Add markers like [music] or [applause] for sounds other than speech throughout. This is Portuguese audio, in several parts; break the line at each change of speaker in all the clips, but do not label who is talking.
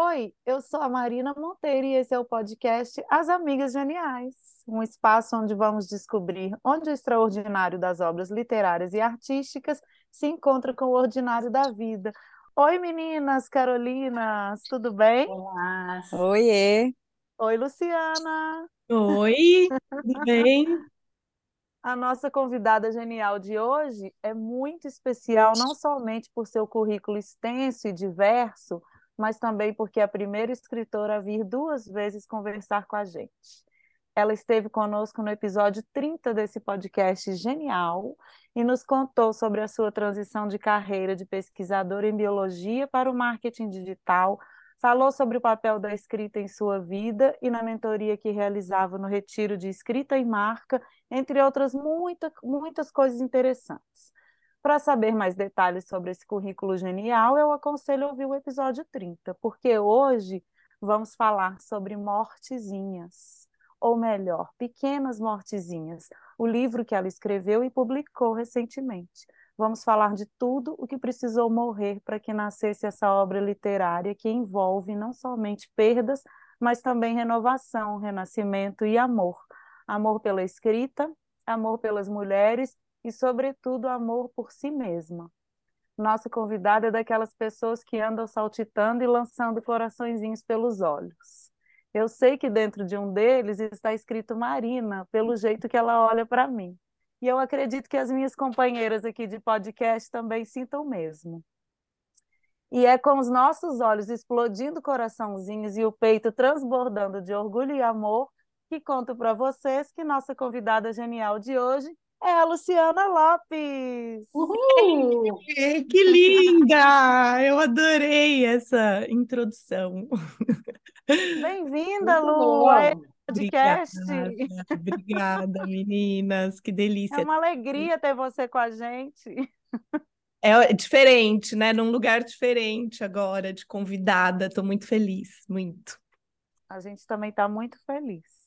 Oi, eu sou a Marina Monteiro e esse é o podcast As Amigas Geniais, um espaço onde vamos descobrir onde o extraordinário das obras literárias e artísticas se encontra com o ordinário da vida. Oi, meninas, Carolinas, tudo bem?
Olá,
Oiê,
Oi, Luciana.
oi, tudo [laughs] bem?
A nossa convidada genial de hoje é muito especial, não somente por seu currículo extenso e diverso, mas também porque é a primeira escritora a vir duas vezes conversar com a gente. Ela esteve conosco no episódio 30 desse podcast genial e nos contou sobre a sua transição de carreira de pesquisadora em biologia para o marketing digital, falou sobre o papel da escrita em sua vida e na mentoria que realizava no retiro de escrita e marca, entre outras muita, muitas coisas interessantes. Para saber mais detalhes sobre esse currículo genial, eu aconselho ouvir o episódio 30, porque hoje vamos falar sobre mortezinhas ou melhor, Pequenas Mortezinhas, o livro que ela escreveu e publicou recentemente. Vamos falar de tudo o que precisou morrer para que nascesse essa obra literária que envolve não somente perdas, mas também renovação, renascimento e amor. Amor pela escrita, amor pelas mulheres e, sobretudo, amor por si mesma. Nossa convidada é daquelas pessoas que andam saltitando e lançando coraçõezinhos pelos olhos. Eu sei que dentro de um deles está escrito Marina, pelo jeito que ela olha para mim. E eu acredito que as minhas companheiras aqui de podcast também sintam o mesmo. E é com os nossos olhos explodindo coraçãozinhos e o peito transbordando de orgulho e amor que conto para vocês que nossa convidada genial de hoje é a Luciana Lopes.
Uhul! [laughs] Que linda! Eu adorei essa introdução. [laughs]
Bem-vinda, Lu, podcast.
Obrigada, obrigada, meninas, que delícia.
É uma alegria ter você com a gente.
É diferente, né? Num lugar diferente agora, de convidada. Estou muito feliz, muito.
A gente também está muito feliz.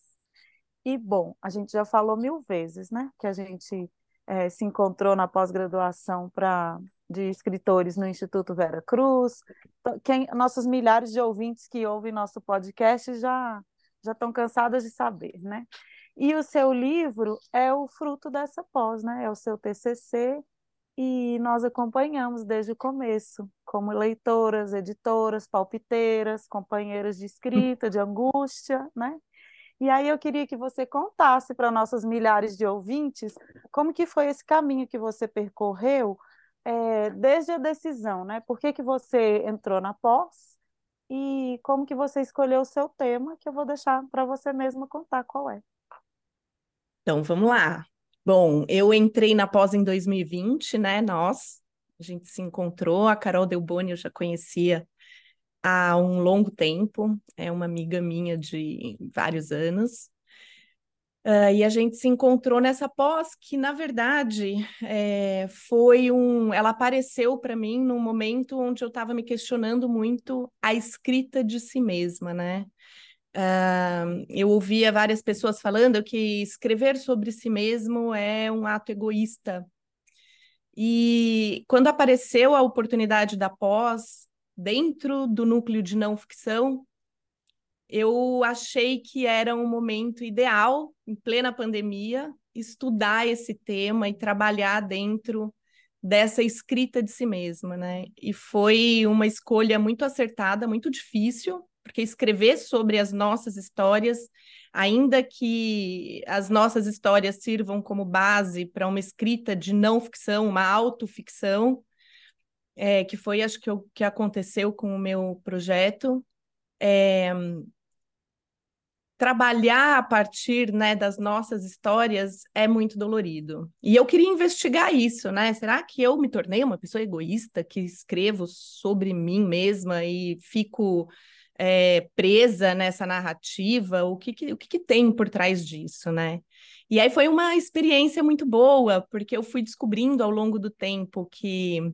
E, bom, a gente já falou mil vezes, né? Que a gente é, se encontrou na pós-graduação para de escritores no Instituto Vera Cruz. Quem, nossos milhares de ouvintes que ouvem nosso podcast já já estão cansadas de saber, né? E o seu livro é o fruto dessa pós, né? É o seu TCC e nós acompanhamos desde o começo, como leitoras, editoras, palpiteiras, companheiras de escrita, de angústia, né? E aí eu queria que você contasse para nossos milhares de ouvintes como que foi esse caminho que você percorreu é, desde a decisão, né? Por que, que você entrou na pós e como que você escolheu o seu tema, que eu vou deixar para você mesma contar qual é.
Então, vamos lá. Bom, eu entrei na pós em 2020, né? Nós, a gente se encontrou, a Carol Delboni eu já conhecia há um longo tempo, é uma amiga minha de vários anos. Uh, e a gente se encontrou nessa pós que, na verdade, é, foi um. Ela apareceu para mim num momento onde eu estava me questionando muito a escrita de si mesma, né? Uh, eu ouvia várias pessoas falando que escrever sobre si mesmo é um ato egoísta. E quando apareceu a oportunidade da pós, dentro do núcleo de não ficção, eu achei que era um momento ideal, em plena pandemia, estudar esse tema e trabalhar dentro dessa escrita de si mesma, né? E foi uma escolha muito acertada, muito difícil, porque escrever sobre as nossas histórias, ainda que as nossas histórias sirvam como base para uma escrita de não ficção, uma autoficção, é, que foi acho que o que aconteceu com o meu projeto, é, trabalhar a partir né, das nossas histórias é muito dolorido. E eu queria investigar isso, né? Será que eu me tornei uma pessoa egoísta que escrevo sobre mim mesma e fico é, presa nessa narrativa? O que, que o que, que tem por trás disso, né? E aí foi uma experiência muito boa, porque eu fui descobrindo ao longo do tempo que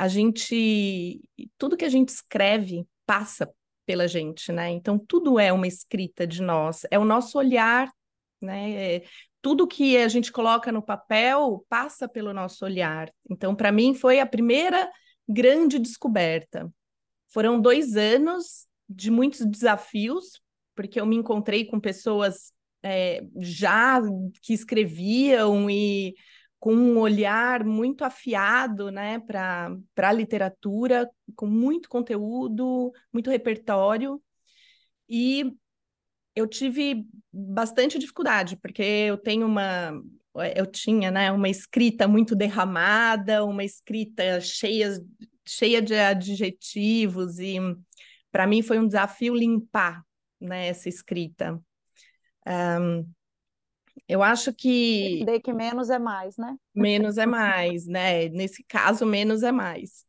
a gente, tudo que a gente escreve passa pela gente, né? Então tudo é uma escrita de nós, é o nosso olhar, né? É, tudo que a gente coloca no papel passa pelo nosso olhar. Então, para mim, foi a primeira grande descoberta. Foram dois anos de muitos desafios, porque eu me encontrei com pessoas é, já que escreviam e com um olhar muito afiado né, para a literatura, com muito conteúdo, muito repertório. E eu tive bastante dificuldade, porque eu tenho uma. Eu tinha né, uma escrita muito derramada, uma escrita cheia, cheia de adjetivos, e para mim foi um desafio limpar né, essa escrita. Um, eu acho que.
Entender que menos é mais, né?
Menos é mais, né? Nesse caso, menos é mais.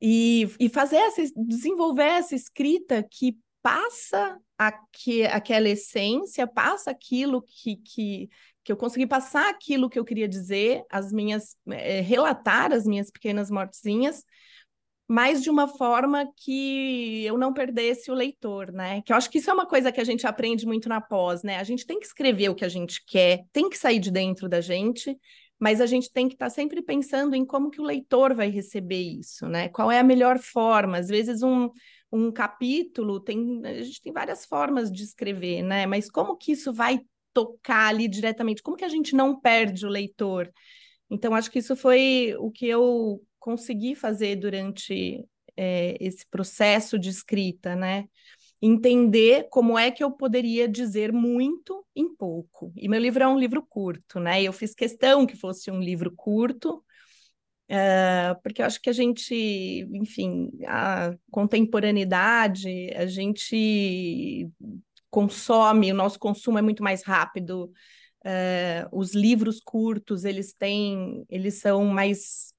E, e fazer essa, desenvolver essa escrita que passa aqui, aquela essência, passa aquilo que, que, que eu consegui passar aquilo que eu queria dizer, as minhas, é, relatar as minhas pequenas mortezinhas, mas de uma forma que eu não perdesse o leitor, né? Que eu acho que isso é uma coisa que a gente aprende muito na pós, né? A gente tem que escrever o que a gente quer, tem que sair de dentro da gente, mas a gente tem que estar tá sempre pensando em como que o leitor vai receber isso, né? Qual é a melhor forma? Às vezes um, um capítulo tem a gente tem várias formas de escrever, né? Mas como que isso vai tocar ali diretamente? Como que a gente não perde o leitor? Então acho que isso foi o que eu consegui fazer durante é, esse processo de escrita, né? Entender como é que eu poderia dizer muito em pouco. E meu livro é um livro curto, né? Eu fiz questão que fosse um livro curto, uh, porque eu acho que a gente, enfim, a contemporaneidade, a gente consome, o nosso consumo é muito mais rápido. Uh, os livros curtos, eles têm, eles são mais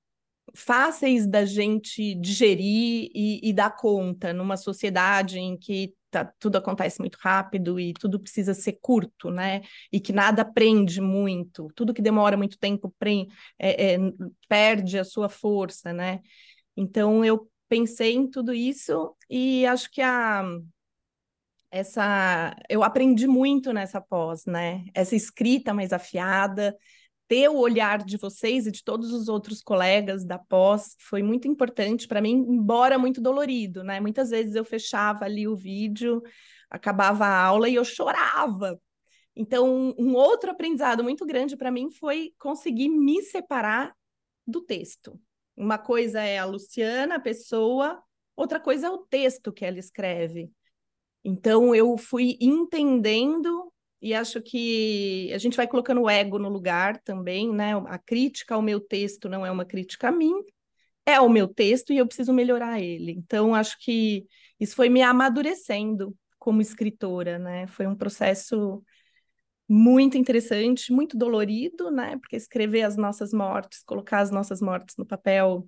fáceis da gente digerir e, e dar conta numa sociedade em que tá, tudo acontece muito rápido e tudo precisa ser curto, né? E que nada prende muito, tudo que demora muito tempo é, é, perde a sua força, né? Então eu pensei em tudo isso e acho que a essa eu aprendi muito nessa pós, né? Essa escrita mais afiada, ter o olhar de vocês e de todos os outros colegas da pós foi muito importante para mim, embora muito dolorido, né? Muitas vezes eu fechava ali o vídeo, acabava a aula e eu chorava. Então, um outro aprendizado muito grande para mim foi conseguir me separar do texto. Uma coisa é a Luciana, a pessoa, outra coisa é o texto que ela escreve. Então, eu fui entendendo e acho que a gente vai colocando o ego no lugar também, né? A crítica ao meu texto não é uma crítica a mim, é o meu texto e eu preciso melhorar ele. Então, acho que isso foi me amadurecendo como escritora, né? Foi um processo muito interessante, muito dolorido, né? Porque escrever as nossas mortes, colocar as nossas mortes no papel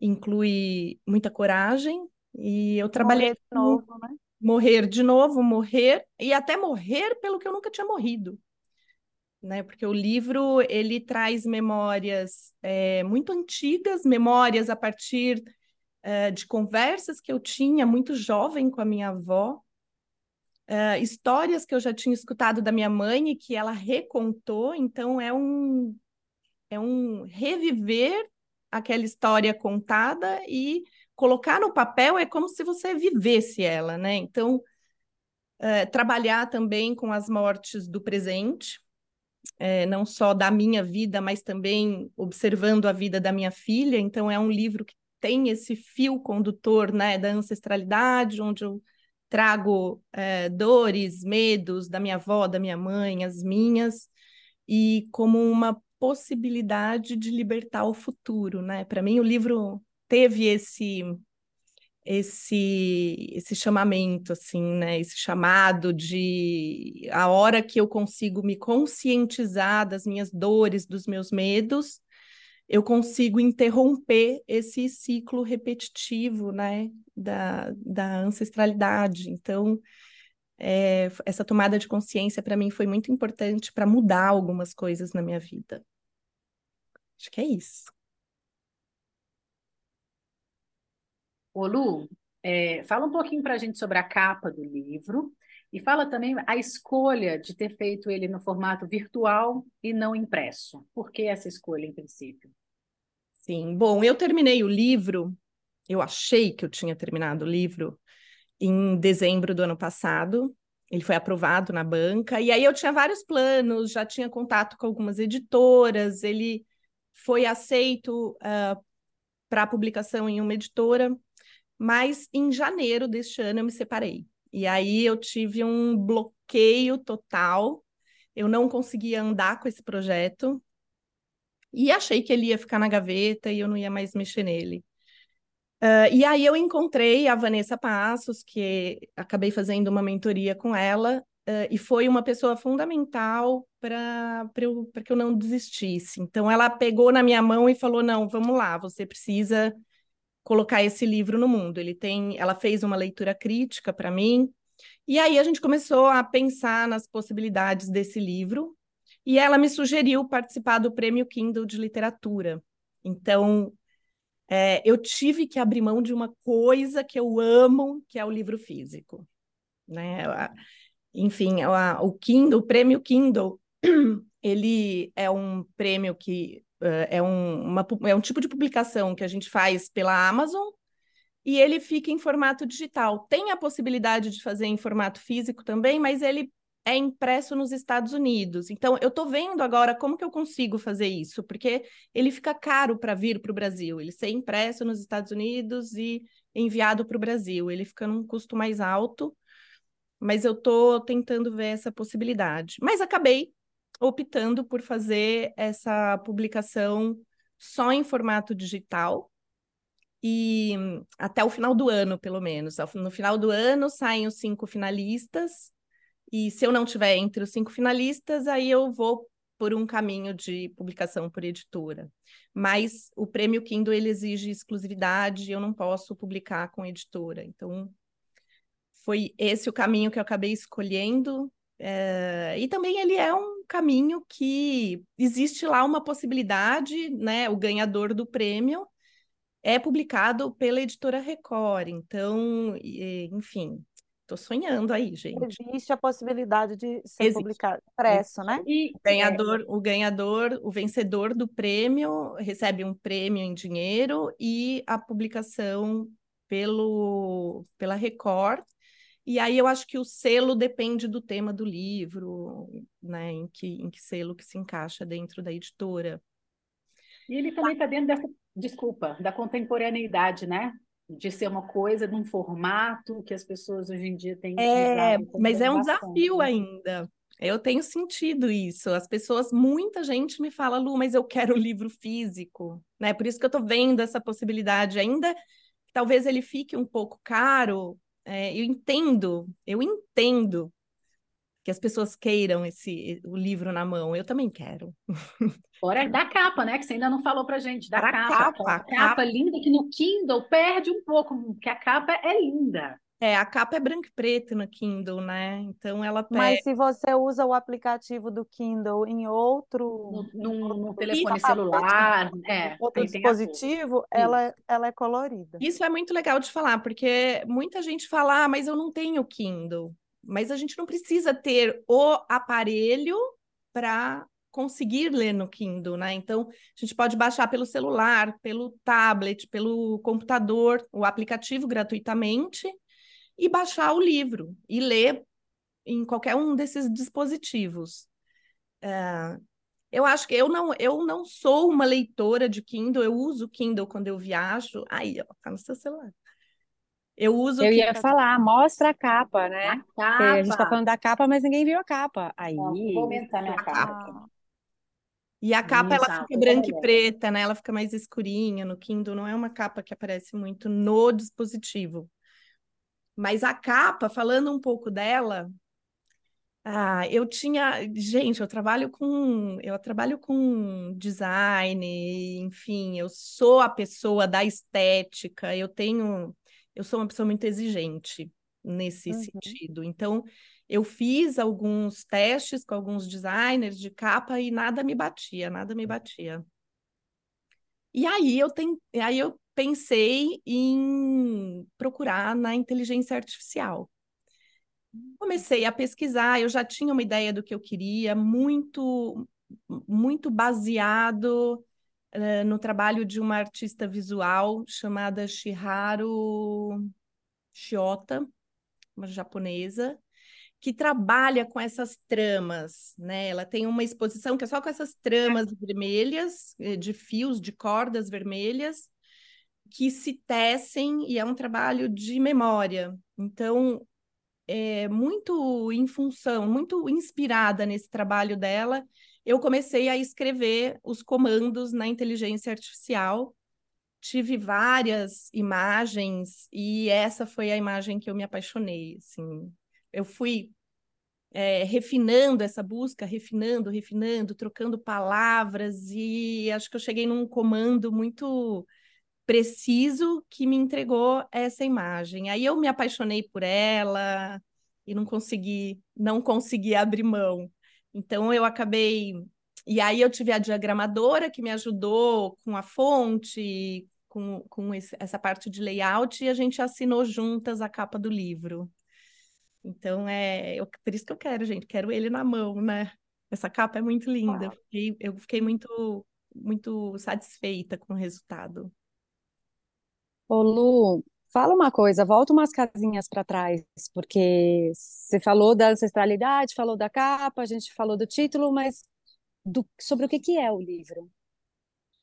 inclui muita coragem. E eu trabalhei
de novo, né?
Morrer de novo, morrer e até morrer pelo que eu nunca tinha morrido. Né? Porque o livro ele traz memórias é, muito antigas, memórias a partir é, de conversas que eu tinha muito jovem com a minha avó, é, histórias que eu já tinha escutado da minha mãe e que ela recontou. Então é um é um reviver aquela história contada e colocar no papel é como se você vivesse ela, né? Então, é, trabalhar também com as mortes do presente, é, não só da minha vida, mas também observando a vida da minha filha. Então, é um livro que tem esse fio condutor, né, da ancestralidade, onde eu trago é, dores, medos da minha avó, da minha mãe, as minhas, e como uma possibilidade de libertar o futuro, né? Para mim, o livro teve esse esse esse chamamento assim, né? Esse chamado de a hora que eu consigo me conscientizar das minhas dores, dos meus medos, eu consigo interromper esse ciclo repetitivo, né, da, da ancestralidade. Então, é, essa tomada de consciência para mim foi muito importante para mudar algumas coisas na minha vida. Acho que é isso.
Ô Lu, é, fala um pouquinho para a gente sobre a capa do livro e fala também a escolha de ter feito ele no formato virtual e não impresso. Por que essa escolha, em princípio?
Sim, bom, eu terminei o livro, eu achei que eu tinha terminado o livro em dezembro do ano passado. Ele foi aprovado na banca, e aí eu tinha vários planos, já tinha contato com algumas editoras, ele foi aceito uh, para publicação em uma editora, mas em janeiro deste ano eu me separei. E aí eu tive um bloqueio total, eu não conseguia andar com esse projeto, e achei que ele ia ficar na gaveta e eu não ia mais mexer nele. Uh, e aí eu encontrei a Vanessa Passos, que acabei fazendo uma mentoria com ela, uh, e foi uma pessoa fundamental para que eu não desistisse. Então ela pegou na minha mão e falou: não, vamos lá, você precisa colocar esse livro no mundo. Ele tem, ela fez uma leitura crítica para mim, e aí a gente começou a pensar nas possibilidades desse livro, e ela me sugeriu participar do Prêmio Kindle de Literatura. Então, é, eu tive que abrir mão de uma coisa que eu amo, que é o livro físico. Né? Enfim, o Kindle, o Prêmio Kindle, [clears throat] ele é um prêmio que é, um, uma, é um tipo de publicação que a gente faz pela Amazon e ele fica em formato digital. Tem a possibilidade de fazer em formato físico também, mas ele é impresso nos Estados Unidos. Então, eu estou vendo agora como que eu consigo fazer isso, porque ele fica caro para vir para o Brasil. Ele ser impresso nos Estados Unidos e enviado para o Brasil. Ele fica num custo mais alto, mas eu estou tentando ver essa possibilidade. Mas acabei optando por fazer essa publicação só em formato digital. E até o final do ano, pelo menos. No final do ano saem os cinco finalistas e se eu não tiver entre os cinco finalistas, aí eu vou por um caminho de publicação por editora. Mas o prêmio Kindle ele exige exclusividade, eu não posso publicar com editora. Então, foi esse o caminho que eu acabei escolhendo. É... e também ele é um caminho que existe lá uma possibilidade, né? O ganhador do prêmio é publicado pela editora Record. Então, enfim, Estou sonhando aí, gente.
Existe a possibilidade de ser Existe. publicado impresso, né?
E o ganhador, o ganhador, o vencedor do prêmio recebe um prêmio em dinheiro e a publicação pelo pela Record. E aí eu acho que o selo depende do tema do livro, né? Em que, em que selo que se encaixa dentro da editora.
E ele também está dentro dessa, desculpa, da contemporaneidade, né? de ser uma coisa num formato que as pessoas hoje em dia têm
É, mas é um desafio né? ainda. Eu tenho sentido isso. As pessoas, muita gente me fala, Lu, mas eu quero o livro físico, né? Por isso que eu estou vendo essa possibilidade ainda. Talvez ele fique um pouco caro. É, eu entendo, eu entendo que as pessoas queiram esse o livro na mão. Eu também quero.
Fora da capa, né? Que você ainda não falou pra gente. Da
pra
capa.
capa.
A capa, capa linda que no Kindle perde um pouco, porque a capa é linda.
É, a capa é branco e preto no Kindle, né? Então ela pega...
Mas se você usa o aplicativo do Kindle em outro...
No, no, no telefone celular, [laughs] é,
outro dispositivo, ela, ela é colorida.
Isso é muito legal de falar, porque muita gente fala, ah, mas eu não tenho Kindle mas a gente não precisa ter o aparelho para conseguir ler no Kindle, né? Então, a gente pode baixar pelo celular, pelo tablet, pelo computador, o aplicativo gratuitamente e baixar o livro e ler em qualquer um desses dispositivos. É, eu acho que eu não, eu não sou uma leitora de Kindle, eu uso Kindle quando eu viajo. Aí, ó, tá no seu celular. Eu uso.
Eu ia falar, mostra a capa, né? A capa. A gente tá falando da capa, mas ninguém viu a capa. Aí. Vou
aumentar minha capa.
E a capa Isso, ela fica branca e preta, né? Ela fica mais escurinha no Kindle, não é uma capa que aparece muito no dispositivo. Mas a capa, falando um pouco dela, ah, eu tinha, gente, eu trabalho com, eu trabalho com design, enfim, eu sou a pessoa da estética, eu tenho eu sou uma pessoa muito exigente nesse uhum. sentido. Então, eu fiz alguns testes com alguns designers de capa e nada me batia, nada me batia. E aí eu, tem, aí eu pensei em procurar na inteligência artificial. Comecei a pesquisar, eu já tinha uma ideia do que eu queria, muito muito baseado uh, no trabalho de uma artista visual chamada Shiharu Shiota. uma japonesa, que trabalha com essas tramas, né? Ela tem uma exposição que é só com essas tramas vermelhas, eh, de fios, de cordas vermelhas, que se tecem e é um trabalho de memória. Então, é muito em função, muito inspirada nesse trabalho dela, eu comecei a escrever os comandos na inteligência artificial. Tive várias imagens e essa foi a imagem que eu me apaixonei, assim, eu fui é, refinando essa busca, refinando, refinando, trocando palavras, e acho que eu cheguei num comando muito preciso que me entregou essa imagem. Aí eu me apaixonei por ela e não consegui, não consegui abrir mão. Então eu acabei. E aí eu tive a diagramadora que me ajudou com a fonte, com, com esse, essa parte de layout, e a gente assinou juntas a capa do livro. Então, é eu, por isso que eu quero, gente, quero ele na mão, né? Essa capa é muito linda. Eu fiquei, eu fiquei muito, muito satisfeita com o resultado.
Ô, Lu, fala uma coisa, volta umas casinhas para trás, porque você falou da ancestralidade, falou da capa, a gente falou do título, mas do, sobre o que, que é o livro? O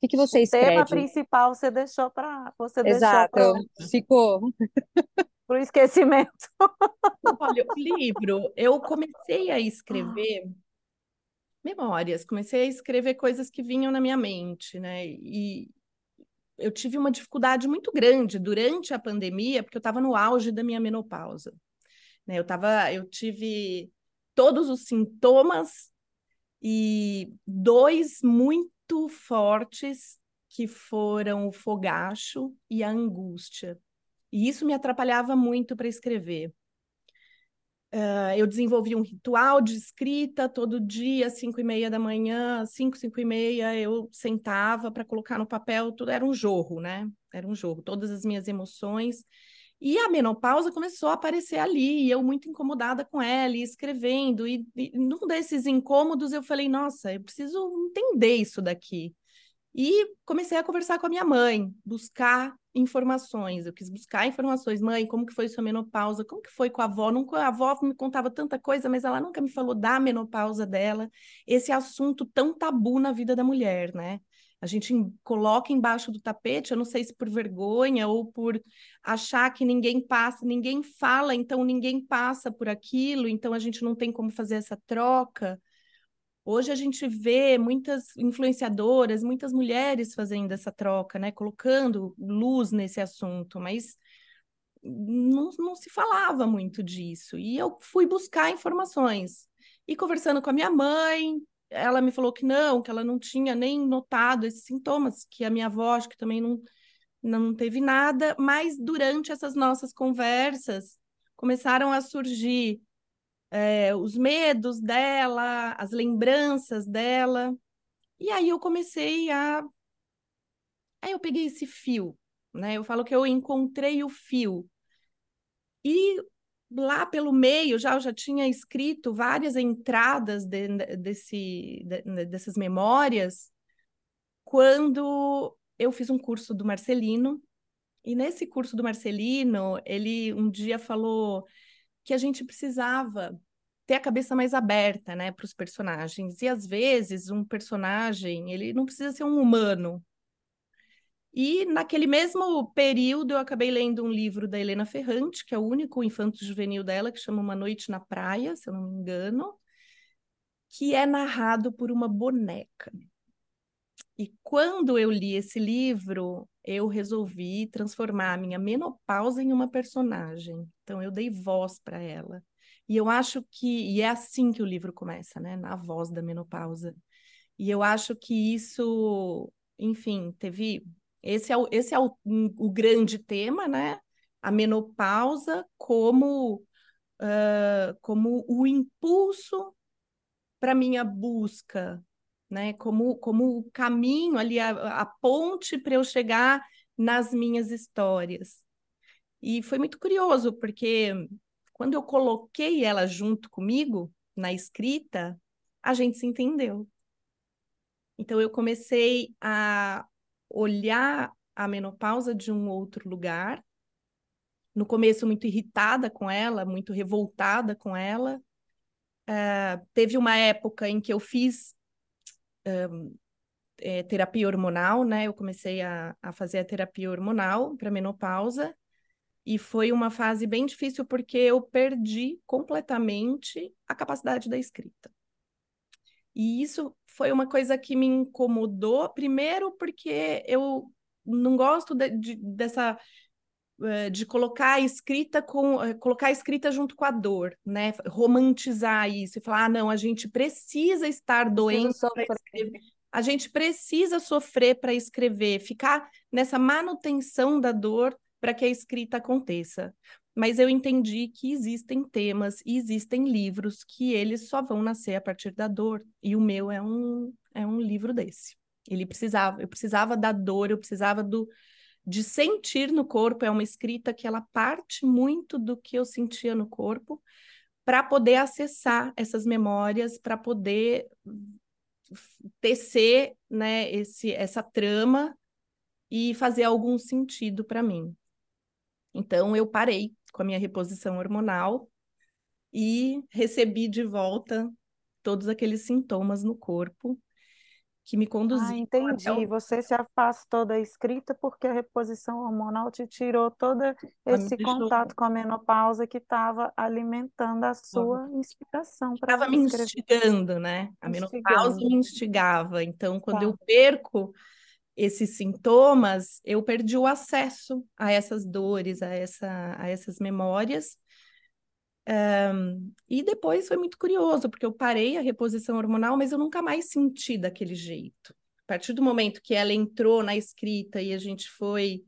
que, que você o escreve? O
tema principal você deixou para você
Exato,
deixou
ficou. [laughs]
para o esquecimento.
Olha, o livro, eu comecei a escrever memórias, comecei a escrever coisas que vinham na minha mente, né? E eu tive uma dificuldade muito grande durante a pandemia, porque eu estava no auge da minha menopausa. Né? Eu tava, eu tive todos os sintomas e dois muito fortes que foram o fogacho e a angústia. E isso me atrapalhava muito para escrever. Uh, eu desenvolvi um ritual de escrita todo dia, cinco e meia da manhã, cinco, cinco e meia, eu sentava para colocar no papel, tudo era um jorro, né? Era um jorro, todas as minhas emoções. E a menopausa começou a aparecer ali, e eu muito incomodada com ela, e escrevendo, e, e num desses incômodos eu falei, nossa, eu preciso entender isso daqui. E comecei a conversar com a minha mãe, buscar informações. Eu quis buscar informações. Mãe, como que foi sua menopausa? Como que foi com a avó? Nunca, a avó me contava tanta coisa, mas ela nunca me falou da menopausa dela. Esse assunto tão tabu na vida da mulher, né? A gente coloca embaixo do tapete, eu não sei se por vergonha ou por achar que ninguém passa, ninguém fala, então ninguém passa por aquilo, então a gente não tem como fazer essa troca. Hoje a gente vê muitas influenciadoras, muitas mulheres fazendo essa troca, né? Colocando luz nesse assunto, mas não, não se falava muito disso. E eu fui buscar informações. E conversando com a minha mãe, ela me falou que não, que ela não tinha nem notado esses sintomas, que a minha avó acho que também não, não teve nada, mas durante essas nossas conversas começaram a surgir é, os medos dela, as lembranças dela. E aí eu comecei a. Aí eu peguei esse fio, né? Eu falo que eu encontrei o fio. E lá pelo meio já eu já tinha escrito várias entradas de, desse, de, dessas memórias quando eu fiz um curso do Marcelino. E nesse curso do Marcelino, ele um dia falou: que a gente precisava ter a cabeça mais aberta, né, para os personagens. E às vezes um personagem, ele não precisa ser um humano. E naquele mesmo período eu acabei lendo um livro da Helena Ferrante, que é o único infanto juvenil dela, que chama Uma Noite na Praia, se eu não me engano, que é narrado por uma boneca. E quando eu li esse livro, eu resolvi transformar a minha menopausa em uma personagem. Então eu dei voz para ela. E eu acho que e é assim que o livro começa, né, na voz da menopausa. E eu acho que isso, enfim, teve esse é o, esse é o, o grande tema, né? A menopausa como uh, como o impulso para minha busca né? Como, como o caminho ali, a, a ponte para eu chegar nas minhas histórias. E foi muito curioso, porque quando eu coloquei ela junto comigo na escrita, a gente se entendeu. Então eu comecei a olhar a menopausa de um outro lugar, no começo muito irritada com ela, muito revoltada com ela. Uh, teve uma época em que eu fiz um, é, terapia hormonal, né? Eu comecei a, a fazer a terapia hormonal para menopausa e foi uma fase bem difícil porque eu perdi completamente a capacidade da escrita. E isso foi uma coisa que me incomodou, primeiro porque eu não gosto de, de, dessa eh, de colocar a escrita com eh, colocar a escrita junto com a dor, né? Romantizar isso e falar, ah, não, a gente precisa estar doente A gente precisa sofrer para escrever, ficar nessa manutenção da dor para que a escrita aconteça. Mas eu entendi que existem temas e existem livros que eles só vão nascer a partir da dor. E o meu é um, é um livro desse. Ele precisava, eu precisava da dor, eu precisava do, de sentir no corpo, é uma escrita que ela parte muito do que eu sentia no corpo, para poder acessar essas memórias, para poder tecer né, esse, essa trama e fazer algum sentido para mim. Então, eu parei com a minha reposição hormonal e recebi de volta todos aqueles sintomas no corpo que me conduziu.
Ah, entendi. O... Você se afastou da escrita porque a reposição hormonal te tirou todo esse contato com a menopausa que estava alimentando a sua inspiração
Estava me instigando, né? A menopausa me instigava. Então, quando tá. eu perco esses sintomas, eu perdi o acesso a essas dores, a, essa, a essas memórias. Um, e depois foi muito curioso, porque eu parei a reposição hormonal, mas eu nunca mais senti daquele jeito. A partir do momento que ela entrou na escrita e a gente foi.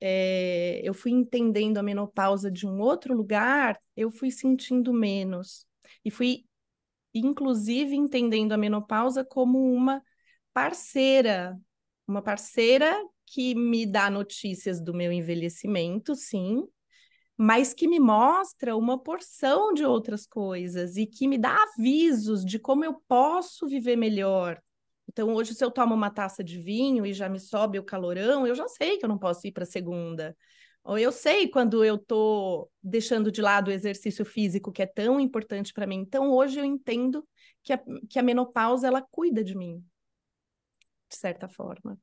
É, eu fui entendendo a menopausa de um outro lugar, eu fui sentindo menos. E fui, inclusive, entendendo a menopausa como uma parceira, uma parceira que me dá notícias do meu envelhecimento, sim, mas que me mostra uma porção de outras coisas e que me dá avisos de como eu posso viver melhor. Então, hoje, se eu tomo uma taça de vinho e já me sobe o calorão, eu já sei que eu não posso ir para a segunda. Ou eu sei quando eu estou deixando de lado o exercício físico, que é tão importante para mim. Então, hoje eu entendo que a, que a menopausa, ela cuida de mim, de certa forma.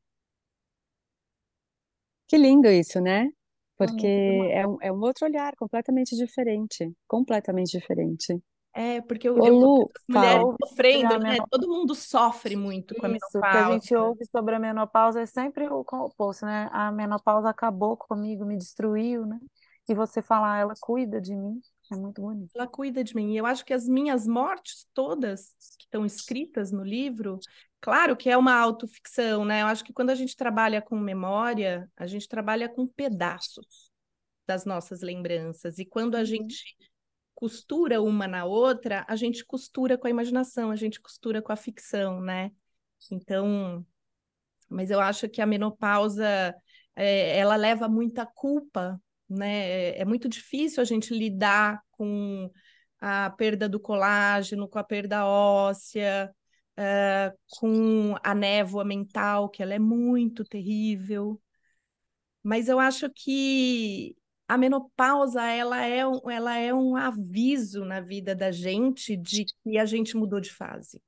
Que lindo isso, né? Porque é um, é um outro olhar completamente diferente, completamente diferente.
É, porque eu, Ô, eu Lu, mulheres fala. sofrendo, né? Todo mundo sofre muito com a menopausa.
Isso, que a gente ouve sobre a menopausa é sempre o oposto, né? A menopausa acabou comigo, me destruiu, né? E você falar, ah, ela cuida de mim, é muito bonito.
Ela cuida de mim. E eu acho que as minhas mortes todas que estão escritas no livro, claro que é uma autoficção, né? Eu acho que quando a gente trabalha com memória, a gente trabalha com pedaços das nossas lembranças. E quando a uhum. gente costura uma na outra, a gente costura com a imaginação, a gente costura com a ficção, né? Então, mas eu acho que a menopausa é, ela leva muita culpa né? É, é muito difícil a gente lidar com a perda do colágeno, com a perda óssea, uh, com a névoa mental, que ela é muito terrível. Mas eu acho que a menopausa ela é, um, ela é um aviso na vida da gente de que a gente mudou de fase.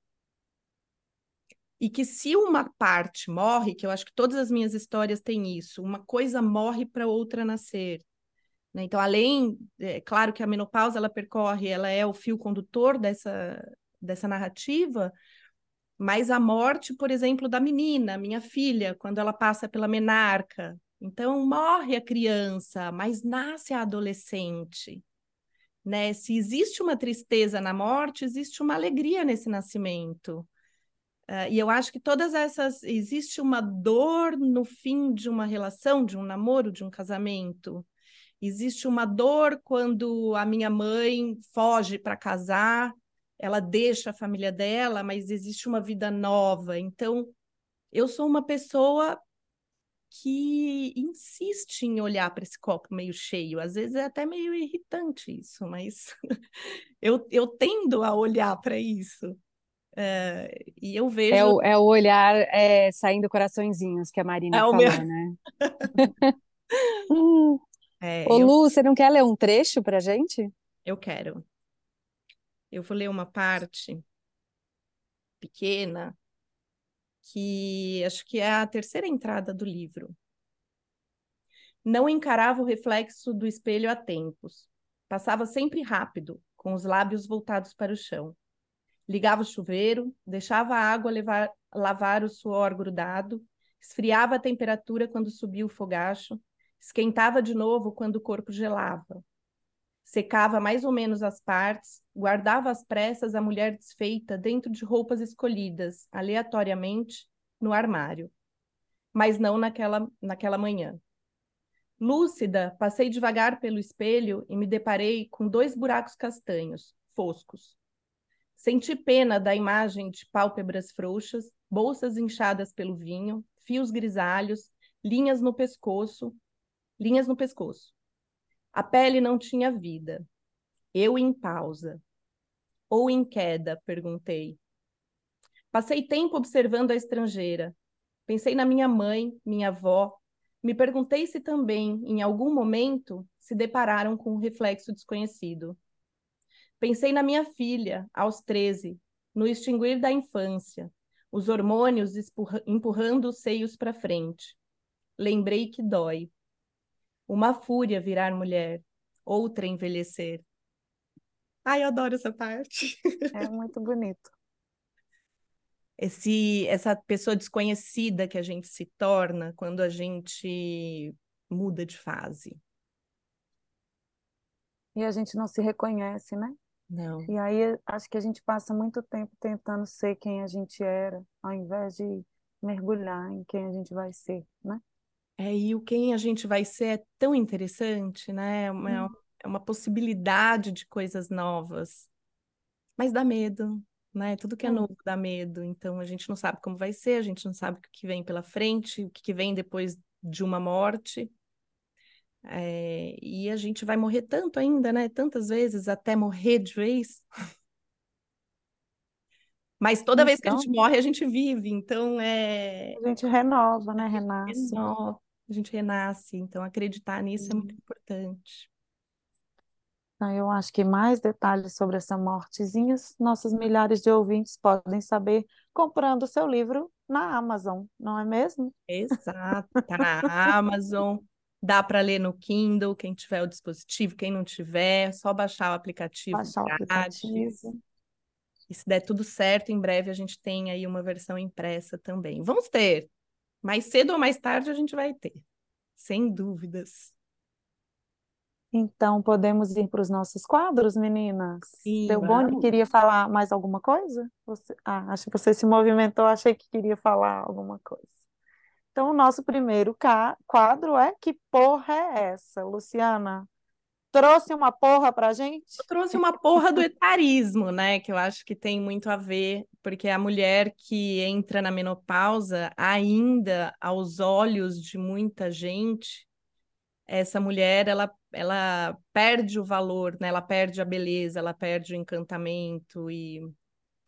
E que se uma parte morre, que eu acho que todas as minhas histórias têm isso, uma coisa morre para outra nascer. Né? Então, além, é claro que a menopausa ela percorre, ela é o fio condutor dessa, dessa narrativa, mas a morte, por exemplo, da menina, minha filha, quando ela passa pela menarca. Então, morre a criança, mas nasce a adolescente. Né? Se existe uma tristeza na morte, existe uma alegria nesse nascimento. Uh, e eu acho que todas essas. Existe uma dor no fim de uma relação, de um namoro, de um casamento. Existe uma dor quando a minha mãe foge para casar, ela deixa a família dela, mas existe uma vida nova. Então, eu sou uma pessoa que insiste em olhar para esse copo meio cheio. Às vezes é até meio irritante isso, mas [laughs] eu, eu tendo a olhar para isso. É, e eu vejo.
É o, é o olhar é, saindo coraçõezinhos que a Marina é fala, meu... né? [laughs] [laughs]
É,
Ô,
eu,
Lu, você não quer ler um trecho pra gente?
eu quero. Eu vou ler uma parte pequena que acho que é a terceira entrada do livro. Não encarava o reflexo do espelho há tempos. Passava sempre rápido, com os lábios voltados para o chão. Ligava o chuveiro, deixava a água levar, lavar o suor grudado, esfriava a temperatura quando subia o fogacho, esquentava de novo quando o corpo gelava. Secava mais ou menos as partes, guardava às pressas a mulher desfeita dentro de roupas escolhidas, aleatoriamente, no armário. Mas não naquela, naquela manhã. Lúcida, passei devagar pelo espelho e me deparei com dois buracos castanhos, foscos. Senti pena da imagem de pálpebras frouxas, bolsas inchadas pelo vinho, fios grisalhos, linhas no pescoço, linhas no pescoço. A pele não tinha vida. Eu em pausa. Ou em queda, perguntei. Passei tempo observando a estrangeira. Pensei na minha mãe, minha avó. Me perguntei se também, em algum momento, se depararam com um reflexo desconhecido. Pensei na minha filha, aos 13, no extinguir da infância, os hormônios empurrando os seios para frente. Lembrei que dói. Uma fúria virar mulher, outra envelhecer. Ai, eu adoro essa parte.
É muito bonito.
Esse, essa pessoa desconhecida que a gente se torna quando a gente muda de fase.
E a gente não se reconhece, né?
Não.
E aí acho que a gente passa muito tempo tentando ser quem a gente era, ao invés de mergulhar em quem a gente vai ser, né?
É, e o quem a gente vai ser é tão interessante, né? É uma,
Hum.
é uma possibilidade de coisas novas. Mas dá medo, né? Tudo que é
É.
novo dá medo. Então a gente não sabe como vai ser, a gente não sabe o que vem pela frente, o que vem depois de uma morte. É, e a gente vai morrer tanto ainda, né? Tantas vezes até morrer de vez. Mas toda vez que a gente
Então,
morre, a gente vive. Então é
a gente renova, né? Renasce.
renova, a gente renasce. Então acreditar nisso é muito
Hum.
importante.
Então, eu acho que mais detalhes sobre essa mortezinha, nossos milhares de ouvintes podem saber comprando o seu livro na Amazon, não é mesmo?
Exato, tá na [laughs] Amazon, dá para ler no Kindle, quem tiver o dispositivo, quem não tiver, é só baixar o aplicativo
Baixar o aplicativo.
E se der tudo certo, em breve a gente tem aí uma versão impressa também. Vamos ter. Mais cedo ou mais tarde a gente vai ter, sem dúvidas.
Então, podemos ir para os nossos quadros, meninas?
Sim,
Delboni
vamos.
queria falar mais alguma coisa? Você... Ah, acho que você se movimentou, achei que queria falar alguma coisa. Então, o nosso primeiro quadro é Que porra é essa, Luciana? Trouxe uma porra pra gente?
Eu trouxe uma porra do etarismo, né? Que eu acho que tem muito a ver, porque a mulher que entra na menopausa, ainda aos olhos de muita gente, essa mulher ela, ela perde o valor, né? Ela perde a beleza, ela perde o encantamento e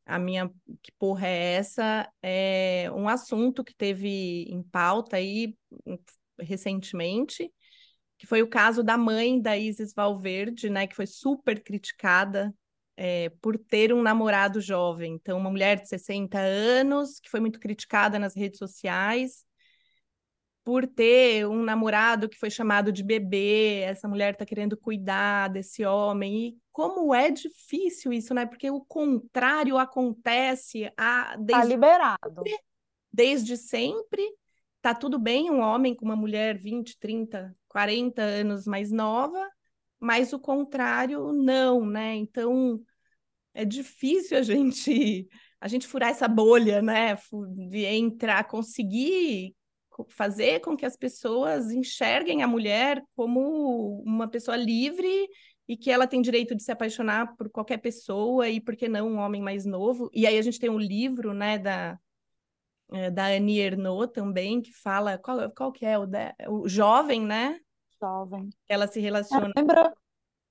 a minha que porra é essa é um assunto que teve em pauta aí recentemente, que foi o caso da mãe da Isis Valverde, né? Que foi super criticada é, por ter um namorado jovem. Então, uma mulher de 60 anos que foi muito criticada nas redes sociais por ter um namorado que foi chamado de bebê, essa mulher está querendo cuidar desse homem. E como é difícil isso, né? Porque o contrário acontece a,
Tá
desde,
liberado.
desde sempre. Tá tudo bem um homem com uma mulher 20, 30, 40 anos mais nova, mas o contrário não, né? Então é difícil a gente a gente furar essa bolha, né? De entrar, conseguir co- fazer com que as pessoas enxerguem a mulher como uma pessoa livre e que ela tem direito de se apaixonar por qualquer pessoa e por que não um homem mais novo. E aí a gente tem um livro, né, da eh, da Annie Ernaux também que fala qual, qual que é o, da- o jovem, né?
Jovem.
Ela se
É,
relaciona
lembra?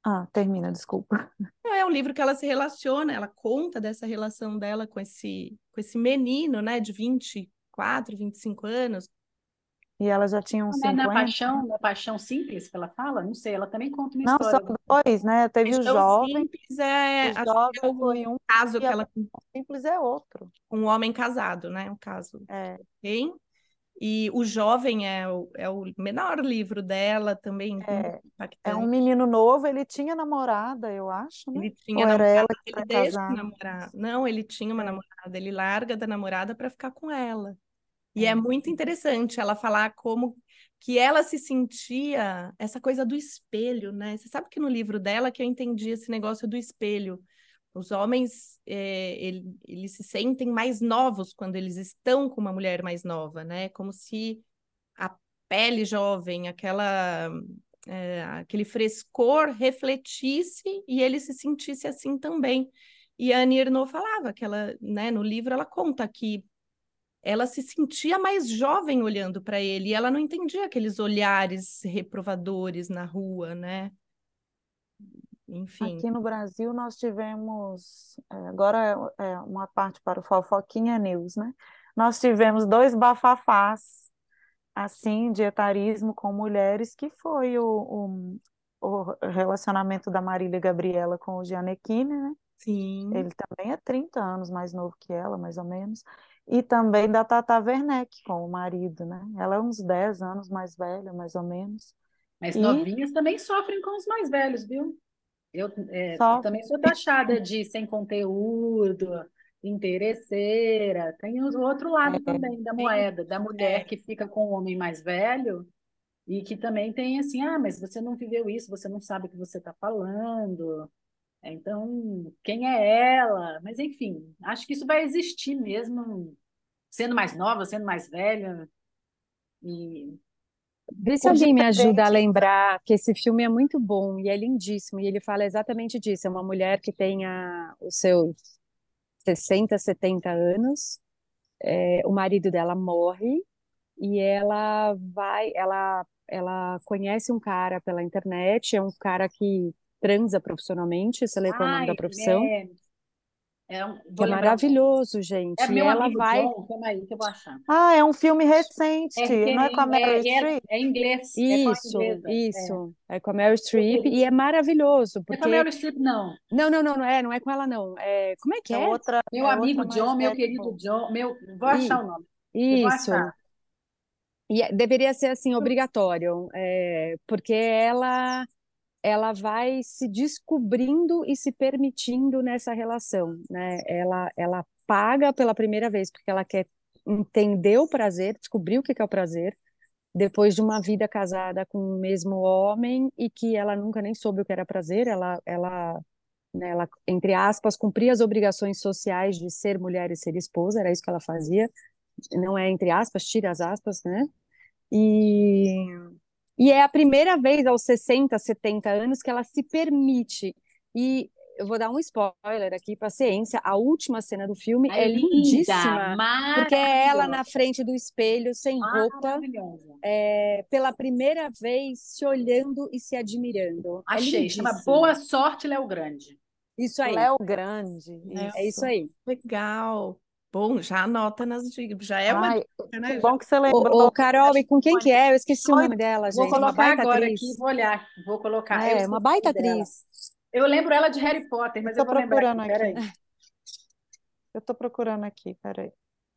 Ah, termina, desculpa.
Não, É um livro que ela se relaciona, ela conta dessa relação dela com esse, com esse menino, né, de 24, 25 anos,
E ela já tinha uns
Não é
50.
na paixão, na paixão simples que ela fala? Não sei, ela também conta uma
Não,
história.
são dois, né? Teve o jovem,
Simples é,
o
acho que
jovem
é o
foi um
caso que ela
simples é outro.
um homem casado, né? Um caso
É,
tem. E o jovem é o, é o menor livro dela, também
é, é um menino novo, ele tinha namorada, eu acho, né?
Ele tinha
Ou era
namorada,
ela que
ele deixa namorado. Não, ele tinha uma
É,
namorada, ele larga da namorada para ficar com ela. E é
é.
muito interessante ela falar como que ela se sentia essa coisa do espelho, né? Você sabe que no livro dela que eu entendi esse negócio do espelho. Os homens, eh, ele- eles se sentem mais novos quando eles estão com uma mulher mais nova, né? Como se a pele jovem, aquela, eh, aquele frescor refletisse e ele se sentisse assim também. E a Annie Ernaux falava que ela, né, no livro ela conta que ela se sentia mais jovem olhando para ele e ela não entendia aqueles olhares reprovadores na rua, né? Enfim,
Aqui no Brasil nós tivemos, é, agora é é uma parte para o Fofoquinha News, né? Nós tivemos dois bafafás, assim, de etarismo com mulheres, que foi o, o, o relacionamento da Marília Gabriela com o Gianecchini, né?
Sim,
Ele também é 30 anos mais novo que ela, mais ou menos. E também da Tata Werneck com o marido, né? Ela é uns 10 anos mais velha, mais ou menos.
Mas
E
novinhas também sofrem com os mais velhos, viu? Eu, é,
só
também sou taxada de sem conteúdo, interesseira. Tem o outro lado também da moeda, da mulher
é,
que fica com o homem mais velho e que também tem assim, ah, mas você não viveu isso, você não sabe o que você está falando. Então, quem é ela? Mas enfim, acho que isso vai existir mesmo, sendo mais nova, sendo mais velha. E
Vê se alguém me ajuda a lembrar que esse filme é muito bom e é lindíssimo, e ele fala exatamente disso. É uma mulher que tem a, os seus 60, 70 anos, é, o marido dela morre e ela vai, ela, ela conhece um cara pela internet, é um cara que transa profissionalmente, você lê qual é o nome da profissão,
é, é um-
é maravilhoso,
É
gente, e
meu
ela
amigo
vai,
John, calma aí que eu vou achar.
Ah, é um filme recente,
É,
não é com a Meryl
é, é,
Streep?
é inglês, é
isso.
É.
isso, é com a Meryl Streep, e é maravilhoso,
Não é com a
porque
Meryl Streep, não.
Não, não, não, não é, não é com ela, não. É, como é que
É
é?
outra,
Meu
é
amigo
outra
John, meu
velha.
querido John, meu, vou achar
E,
o nome.
Isso. E é- deveria ser assim obrigatório, é, porque ela ela vai se descobrindo e se permitindo nessa relação, né? Ela ela paga pela primeira vez porque ela quer entender o prazer, descobrir o que é o prazer, depois de uma vida casada com o mesmo homem e que ela nunca nem soube o que era prazer, ela ela né, ela, entre aspas, cumpria as obrigações sociais de ser mulher e ser esposa, era isso que ela fazia, não é entre aspas, tira as aspas, né? E, e é a primeira vez aos 60, 70 anos que ela se permite. E eu vou dar um spoiler aqui, paciência, a última cena do filme
Ai,
é
linda,
lindíssima, porque é ela na frente do espelho, sem roupa,
maravilhosa.
é, pela primeira vez se olhando e se admirando. É
Achei, chama
lindíssimo.
Boa Sorte, Léo Grande.
Isso aí,
Léo Grande,
Léo,
é isso
isso.
aí.
legal. Bom, já anota nas dicas, já é uma
Ai,
dica, né?
Bom que você lembrou.
ô, Carol, e com quem que é? Eu esqueci o nome dela,
Vou
gente. Uma
colocar
baita
agora
atriz.
aqui, vou olhar, vou colocar. Eu
É, uma
o
baita
nome dela.
atriz.
Eu lembro ela de Harry Potter,
Eu
mas
tô
eu vou lembrar
procurando
aqui, peraí.
aqui. [laughs] Eu tô procurando aqui, peraí.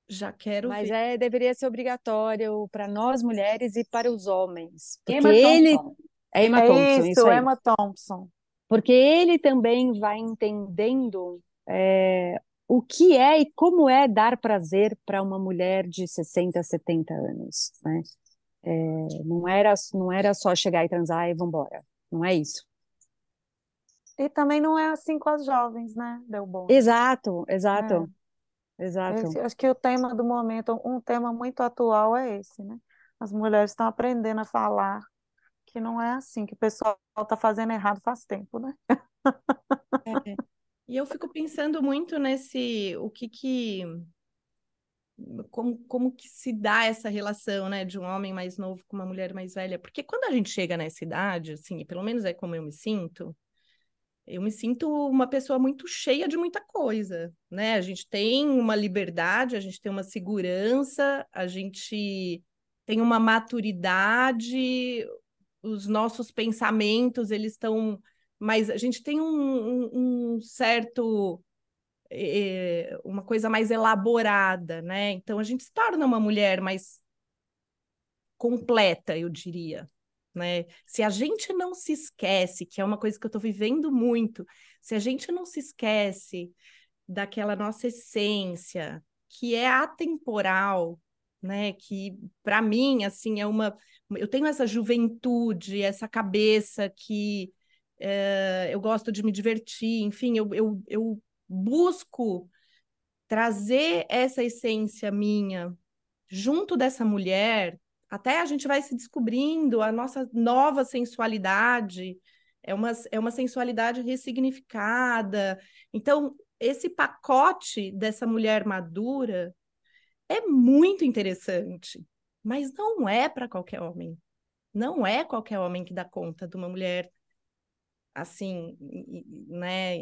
já quero
Mas
ver.
é, deveria ser obrigatório para nós mulheres e para os homens. Porque
Emma
ele.
Thompson.
É Emma
É
Thompson,
isso,
isso aí.
Emma Thompson.
Porque ele também vai entendendo é, o que é e como é dar prazer para uma mulher de 60, 70 anos, né? É, não era, não era só chegar e transar e vambora. Não é isso.
E também não é assim com as jovens, né, Delbon?
Exato,
É.
exato, exato.
Esse- acho que o tema do momento, um tema muito atual é esse, né? As mulheres estão aprendendo a falar que não é assim, que o pessoal está fazendo errado faz tempo, né?
É. E eu fico pensando muito nesse, o que que, como, como que se dá essa relação, né, de um homem mais novo com uma mulher mais velha? Porque quando a gente chega nessa idade, assim, e pelo menos é como eu me sinto, eu me sinto uma pessoa muito cheia de muita coisa, né? A gente tem uma liberdade, a gente tem uma segurança, a gente tem uma maturidade, os nossos pensamentos, eles estão mais. A gente tem um, um, um certo. É, uma coisa mais elaborada, né? Então a gente se torna uma mulher mais completa, eu diria. Né? Se a gente não se esquece, que é uma coisa que eu estou vivendo muito, se a gente não se esquece daquela nossa essência, que é atemporal, né? Que para mim assim é uma, eu tenho essa juventude, essa cabeça que é, eu gosto de me divertir, enfim, eu, eu, eu busco trazer essa essência minha junto dessa mulher, até a gente vai se descobrindo a nossa nova sensualidade, é uma, é uma sensualidade ressignificada. Então, esse pacote dessa mulher madura é muito interessante, mas não é para qualquer homem. Não é qualquer homem que dá conta de uma mulher assim, né,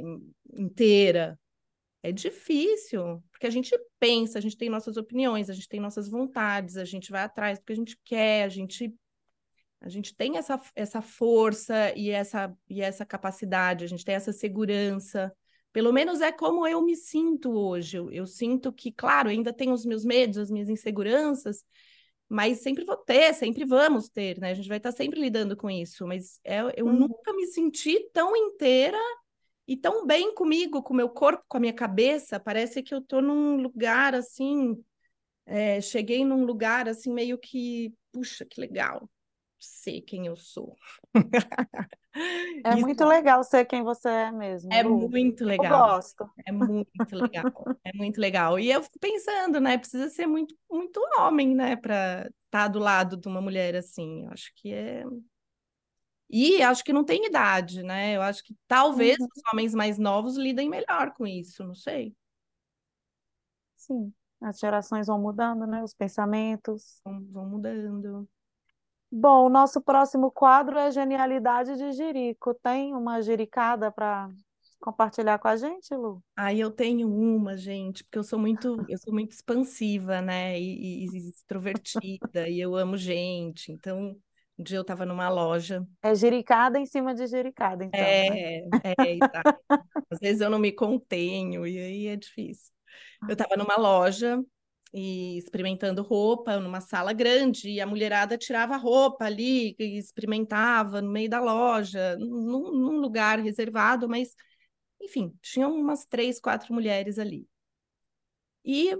inteira. É difícil, porque a gente pensa, a gente tem nossas opiniões, a gente tem nossas vontades, a gente vai atrás do que a gente quer, a gente a gente tem essa, essa força e essa, e essa capacidade, a gente tem essa segurança. Pelo menos é como eu me sinto hoje. Eu, eu sinto que, claro, ainda tenho os meus medos, as minhas inseguranças, mas sempre vou ter, sempre vamos ter, né? A gente vai estar sempre lidando com isso. Mas é, eu uhum. nunca me senti tão inteira e tão bem comigo, com o meu corpo, com a minha cabeça. Parece que eu estou num lugar assim. É, cheguei num lugar assim, meio que, puxa, que legal ser quem eu sou. [laughs]
É Isso muito legal ser quem você é mesmo.
É muito legal.
Eu gosto.
É muito legal. é muito legal. E eu fico pensando, né? Precisa ser muito, muito homem, né? Para estar tá do lado de uma mulher assim. Eu acho que é. E acho que não tem idade, né? Eu acho que talvez uhum. os homens mais novos lidem melhor com isso, não sei.
Sim, as gerações vão mudando, né? Os pensamentos.
Vão, vão mudando.
Bom, o nosso próximo quadro é Genialidade de Jerico. Tem uma jericada para compartilhar com a gente, Lu?
Aí eu tenho uma, gente, porque eu sou muito, eu sou muito expansiva, né? E, e extrovertida, e eu amo gente. Então, um dia eu estava numa loja.
É jericada em cima de jericada, então.
É, né? é, exato. Às vezes eu não me contenho, e aí é difícil. Eu estava numa loja e experimentando roupa numa sala grande, e a mulherada tirava roupa ali, e experimentava no meio da loja, num, num lugar reservado, mas, enfim, tinham umas três, quatro mulheres ali. E,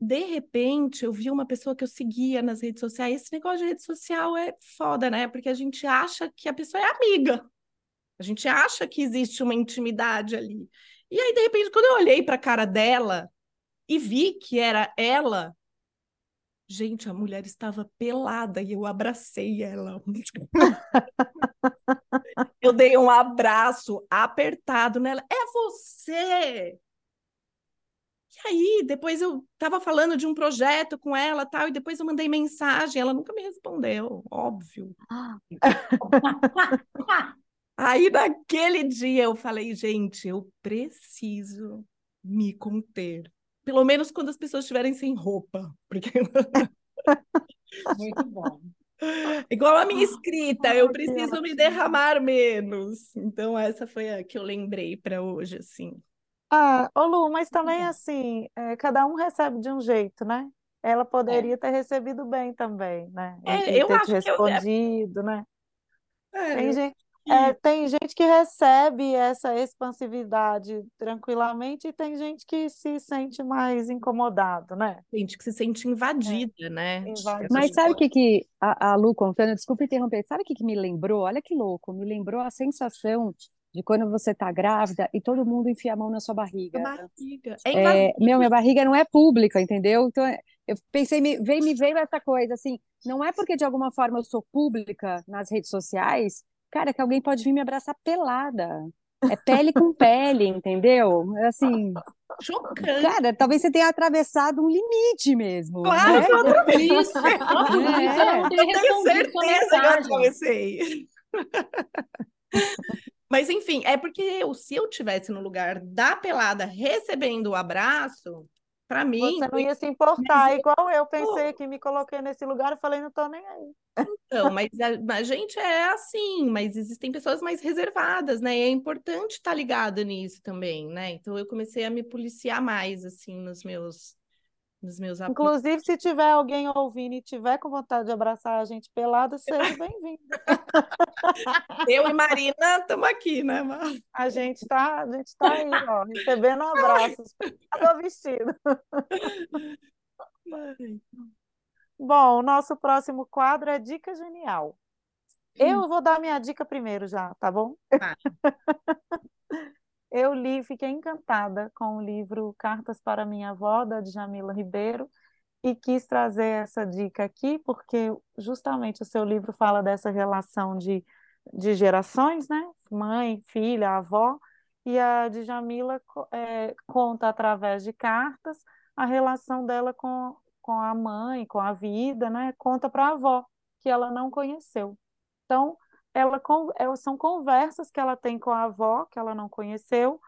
de repente, eu vi uma pessoa que eu seguia nas redes sociais. Esse negócio de rede social é foda, né? Porque a gente acha que a pessoa é amiga. A gente acha que existe uma intimidade ali. E aí, de repente, quando eu olhei para a cara dela, e vi que era ela. Gente, a mulher estava pelada e eu abracei ela. [laughs] eu dei um abraço apertado nela. É você! E aí, depois eu estava falando de um projeto com ela tal, e depois eu mandei mensagem, ela nunca me respondeu, óbvio. aí, naquele dia, eu falei, gente, eu preciso me conter pelo menos quando as pessoas estiverem sem roupa. Porque... [laughs]
Muito bom.
Igual a minha escrita, eu preciso me derramar menos. Então, essa foi a que eu lembrei para hoje, assim.
Ah, ô Lu, mas também assim, é, cada um recebe de um jeito, né? Ela poderia é. ter recebido bem também, né?
É, eu
ter
acho
respondido,
que eu...
né?
É,
Tem gente, é, tem gente que recebe essa expansividade tranquilamente e tem gente que se sente mais incomodado, né?
Gente que se sente invadida, é. né?
Invadida.
Mas sabe o que, que a, a Lu contando, desculpa interromper, sabe o que, que me lembrou? Olha que louco, me lembrou a sensação de quando você tá grávida e todo mundo enfia a mão na sua barriga.
Barriga. É,
é meu, minha barriga não é pública, entendeu? Então eu pensei, me veio, me veio essa coisa assim, não é porque de alguma forma eu sou pública nas redes sociais cara, que alguém pode vir me abraçar pelada. É pele com pele, entendeu? É assim.
Chocante.
Cara, talvez você tenha atravessado um limite mesmo.
Claro,
né?
eu atravessei. [laughs] É. Eu tenho certeza que eu atravessei. Mas enfim, é porque eu, se eu tivesse no lugar da pelada recebendo o abraço, para mim.
Você não ia se importar, igual eu pensei que me coloquei nesse lugar e falei, não estou nem aí.
Então, mas a, a, gente é assim, mas existem pessoas mais reservadas, né? E é importante estar tá ligada nisso também, né? Então eu comecei a me policiar mais, assim, nos meus nos meus
Inclusive, se tiver alguém ouvindo e tiver com vontade de abraçar a gente pelado, seja bem-vindo. [laughs]
Eu e Marina estamos aqui, né, Mar?
A gente está a gente tá aí, ó, recebendo abraços, pelado vestido. Bom, o nosso próximo quadro é Dica Genial. Eu vou dar minha dica primeiro já, tá bom? Ah. [laughs] Eu li, fiquei encantada com o livro Cartas para Minha Avó, da Djamila Ribeiro, e quis trazer essa dica aqui, porque justamente o seu livro fala dessa relação de, de gerações, né? Mãe, filha, avó, e a Djamila é, conta através de cartas a relação dela com, com a mãe, com a vida, né? Conta para a avó, que ela não conheceu. Então, ela, ela, são conversas que ela tem com a avó, que ela não conheceu,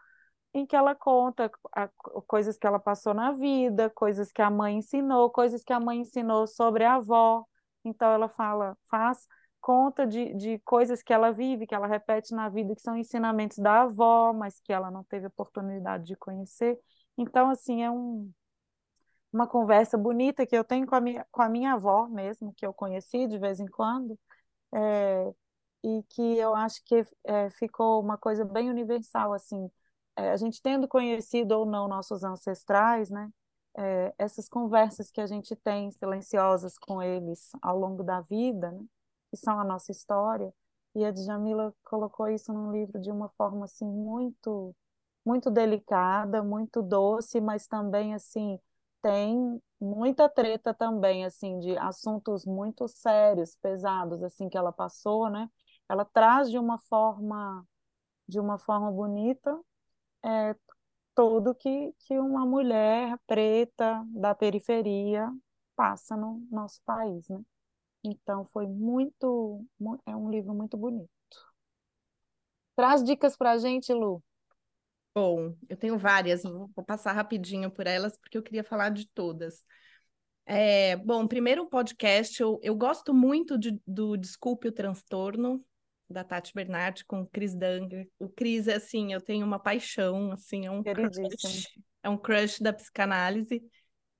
em que ela conta a, coisas que ela passou na vida, coisas que a mãe ensinou, coisas que a mãe ensinou sobre a avó. Então ela fala, faz conta de, de coisas que ela vive, que ela repete na vida, que são ensinamentos da avó, mas que ela não teve oportunidade de conhecer. Então, assim, é um, uma conversa bonita que eu tenho com a minha, com a minha avó mesmo, que eu conheci de vez em quando, é, e que eu acho que é, ficou uma coisa bem universal, assim, é, a gente tendo conhecido ou não nossos ancestrais, né, é, essas conversas que a gente tem silenciosas com eles ao longo da vida, né, que são a nossa história, e a Djamila colocou isso num livro de uma forma, assim, muito, muito delicada, muito doce, mas também, assim, tem muita treta também, assim, de assuntos muito sérios, pesados, assim, que ela passou, né, ela traz de uma forma de uma forma bonita é, tudo que, que uma mulher preta da periferia passa no nosso país, né? Então foi muito, é um livro muito bonito. Traz dicas para a gente, Lu.
Bom, eu tenho várias, vou passar rapidinho por elas, porque eu queria falar de todas. É, bom, primeiro podcast, eu, eu gosto muito de, do Desculpe o Transtorno, da Tati Bernardi com o Chris Danger. O Chris, é assim, eu tenho uma paixão, assim, é um crush, é um crush da psicanálise.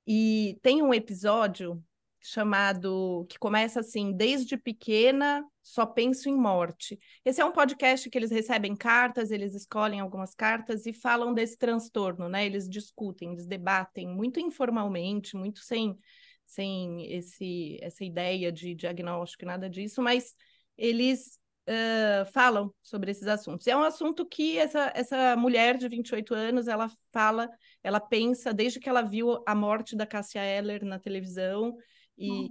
E tem um episódio chamado que começa assim, desde pequena só penso em morte. Esse é um podcast que eles recebem cartas, eles escolhem algumas cartas e falam desse transtorno, né? Eles discutem, eles debatem muito informalmente, muito sem sem esse essa ideia de diagnóstico, nada disso, mas eles uh, falam sobre esses assuntos. É um assunto que essa, essa mulher de 28 anos, ela fala, ela pensa desde que ela viu a morte da Cássia Eller na televisão e,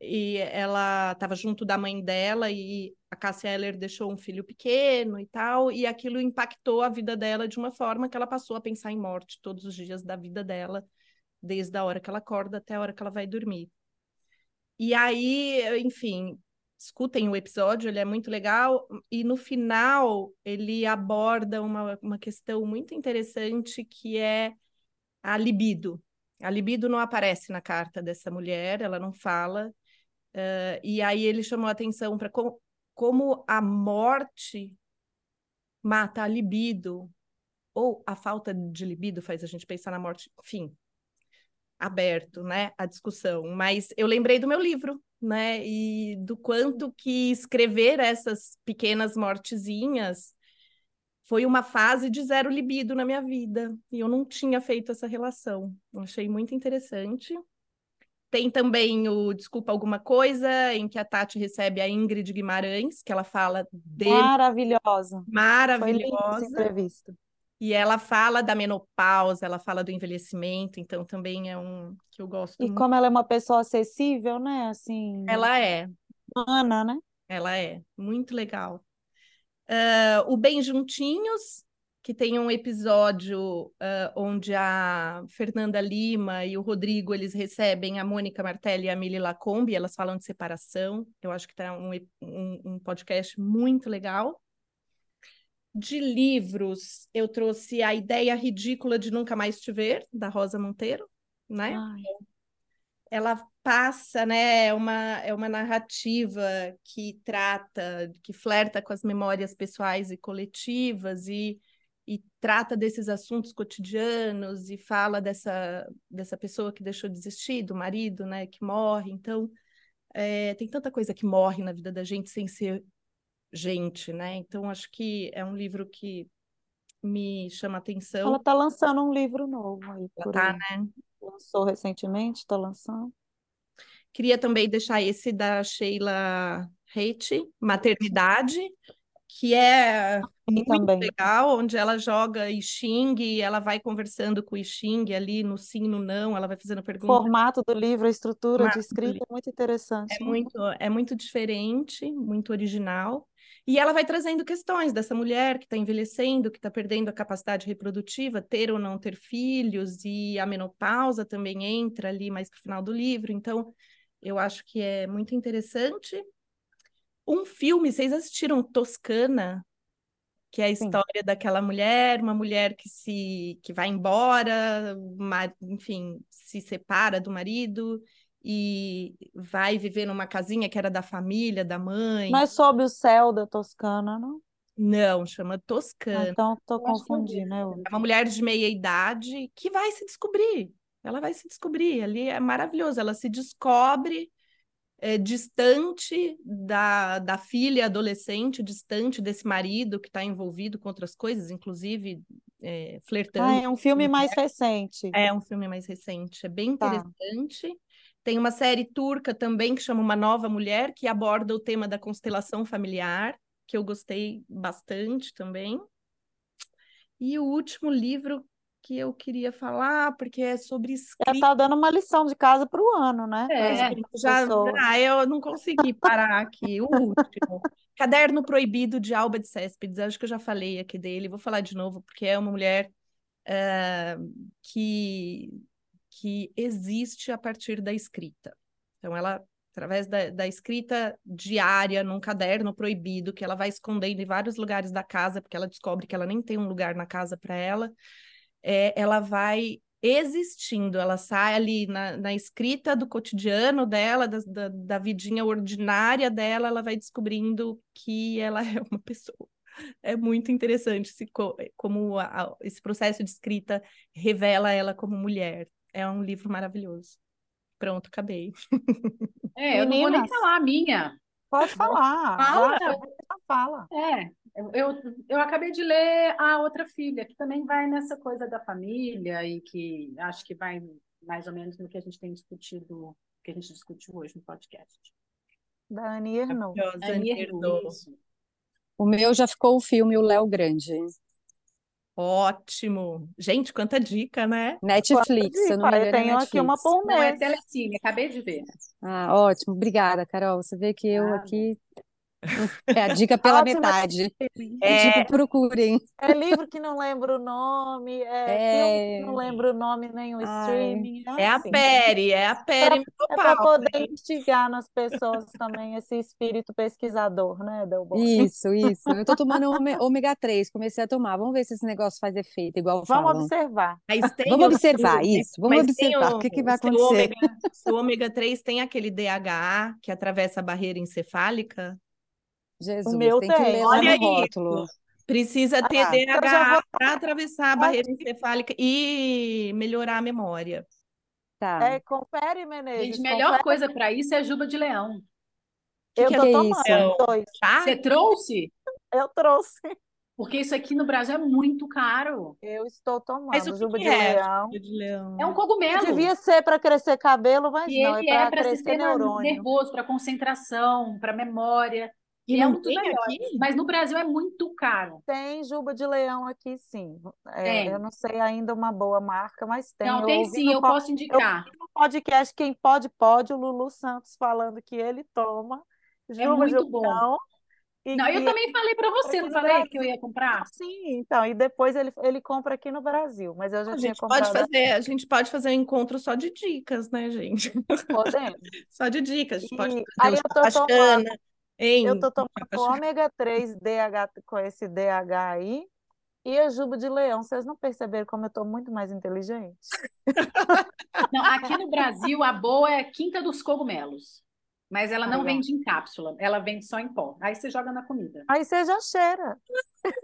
e ela estava junto da mãe dela e a Cássia Eller deixou um filho pequeno e tal, e aquilo impactou a vida dela de uma forma que ela passou a pensar em morte todos os dias da vida dela, desde a hora que ela acorda até a hora que ela vai dormir. E aí, enfim, escutem o episódio, ele é muito legal. E no final, ele aborda uma, uma questão muito interessante que é a libido. A libido não aparece na carta dessa mulher, ela não fala. Uh, e aí ele chamou a atenção para com, como a morte mata a libido, ou a falta de libido faz a gente pensar na morte. Enfim, aberto, né, a discussão. Mas eu lembrei do meu livro, né? E do quanto que escrever essas pequenas mortezinhas foi uma fase de zero libido na minha vida. E eu não tinha feito essa relação. Achei muito interessante. Tem também o Desculpa Alguma Coisa, em que a Tati recebe a Ingrid Guimarães, que ela fala dele.
Maravilhosa.
Maravilhosa.
Foi entrevista.
E ela fala da menopausa, ela fala do envelhecimento, então também é um que eu gosto
E
muito.
como ela é uma pessoa acessível, né? Assim,
Ela é,
humana, né?
ela é, muito legal. Ah, o Bem Juntinhos, que tem um episódio ah, onde a Fernanda Lima e o Rodrigo eles recebem a Mônica Martelli e a Mili Lacombe, elas falam de separação. Eu acho que tá um, um, um podcast muito legal. De livros, eu trouxe A Ideia Ridícula de Nunca Mais Te Ver, da Rosa Monteiro, né?
Ai,
ela passa, né? É uma, é uma narrativa que trata, que flerta com as memórias pessoais e coletivas e, e trata desses assuntos cotidianos e fala dessa, dessa pessoa que deixou de existir, do marido, né? Que morre. Então, é, tem tanta coisa que morre na vida da gente sem ser gente, né? Então, acho que é um livro que me chama atenção.
ela está lançando um livro novo aí
Ela tá,
aí.
né?
Lançou recentemente, está lançando.
Queria também deixar esse da Sheila Haidt, Maternidade, que é muito
também.
legal, onde ela joga I Ching e ela vai conversando com o I Ching ali no sim, no não, ela vai fazendo
O
perguntas.
formato do livro, a estrutura de
Formato do
escrita é muito interessante,
É
né?
muito, é muito diferente, muito original. E ela vai trazendo questões dessa mulher que está envelhecendo, que está perdendo a capacidade reprodutiva, ter ou não ter filhos, e a menopausa também entra ali mais para o final do livro. Então, eu acho que é muito interessante. Um filme, vocês assistiram Toscana? que é a
Sim.
história daquela mulher, uma mulher que se que vai embora, enfim, se separa do marido e vai viver numa casinha que era da família, da mãe.
Não é sob o céu da Toscana, não?
Não, chama
Ah,
Toscana.
então estou
vi
confundindo, né?
É uma mulher de meia idade que vai se descobrir. Ela vai se descobrir. Ali é maravilhoso. Ela se descobre é, distante da, da filha adolescente, distante desse marido que está envolvido com outras coisas, inclusive é,
Ah,
flertando.
é um filme mais recente.
É um filme mais recente, é bem
Tá.
interessante. Tem uma série turca também que chama Uma Nova Mulher, que aborda o tema da constelação familiar, que eu gostei bastante também. E o último livro que eu queria falar, porque é sobre
Já
escrita.
está dando uma lição de casa para o ano, né?
É.
Já, ah, eu não consegui parar aqui. O último. Caderno Proibido de Alba de Céspedes. Acho que eu já falei aqui dele. Vou falar de novo, porque é uma mulher eh, que, que existe a partir da escrita. Então, ela, através da, da escrita diária num caderno proibido, que ela vai escondendo em vários lugares da casa, porque ela descobre que ela nem tem um lugar na casa para ela, é, ela vai existindo, ela sai ali na, na escrita do cotidiano dela, da, da, da vidinha ordinária dela, ela vai descobrindo que ela [laughs] é uma pessoa. É muito interessante esse, co- como a- esse processo de escrita revela ela como mulher. É um livro maravilhoso. Pronto, acabei.
É, eu não vou nem
Meninas.
falar a minha.
Pode falar.
Fala.
Já, fala.
É, eu, eu, eu acabei de ler A Outra Filha, que também vai nessa coisa da família e que acho que vai mais ou menos no que a gente tem discutido, que a gente discutiu hoje no podcast.
Da Annie Ernaux.
Annie Ernaux.
O meu já ficou o filme O Léo Grande.
Ótimo. Gente, quanta dica, né?
Netflix, se eu não me
Dica, eu tenho aqui uma
Netflix.
por
Não, é. Telecine, acabei de ver.
Ah, ótimo. Obrigada, Carol. Você vê que eu aqui [laughs] é a dica pela
Ótima
metade.
É,
Tipo, procurem.
É livro que não lembra o nome, é filme que não
É.
lembra o nome nem o
Ai.
streaming.
é a
assim.
Peri, é a Peri
É para
Mitopau.
poder instigar nas pessoas também esse espírito pesquisador, né, Delboni?
Isso, isso. Eu tô tomando [laughs] ôme- ômega 3, comecei a tomar. Vamos ver se esse negócio faz efeito, igual
Vamos
falam.
observar.
Mas tem
Vamos
o-
observar isso, vamos
mas
observar o que que vai
o
acontecer.
ômega, seu ômega 3 tem aquele DHA que atravessa a barreira encefálica?
Jesus,
meu
tem que
tem.
ler lá
Olha
no rótulo.
Precisa ter
Ah,
então
DHA
vou-
para atravessar a barreira encefálica e melhorar a memória.
Tá.
É, confere, Menezes.
Gente, melhor
confere.
coisa para isso é juba de leão.
Eu
que
tô
é
tomando
isso?
dois.
Tá?
Você trouxe?
Eu trouxe.
Porque isso aqui no Brasil é muito caro.
Eu estou tomando.
Mas o que
Juba
que
de
é?
leão.
De leão.
É um cogumelo.
Devia ser para crescer cabelo, mas
E
não, é
ele é
para
para
crescer
sistema
neurônio.
nervoso, para concentração, para memória.
E
é
não
dos
tem
melhores.
aqui?
Mas no Brasil é muito caro.
Tem juba de leão aqui, sim. É,
Tem.
eu não sei ainda uma boa marca, mas tem.
Não,
Eu
tem sim, eu
po-
posso indicar.
no podcast Quem Pode Pode, o Lulu Santos falando que ele toma juba de
muito bom.
leão. e
Não, eu também falei para você, não falei
Brasil.
que eu ia comprar?
Sim, então, e depois ele, ele compra aqui no Brasil, mas eu já
A
tinha
gente pode
comprado
fazer, a gente pode fazer um encontro só de dicas, né, gente?
podendo. [laughs]
Só de dicas. A gente pode
E
fazer
aí eu tô
chapachana, Hein?
Eu tô tomando ômega 3 DH com esse DH aí e a juba de leão. Vocês não perceberam como eu tô muito mais inteligente? [laughs]
Não, aqui no Brasil, a boa é Quinta dos Cogumelos. Mas ela não
ó.
vende em cápsula, ela vende só em pó. Aí você joga na comida.
Aí você já cheira.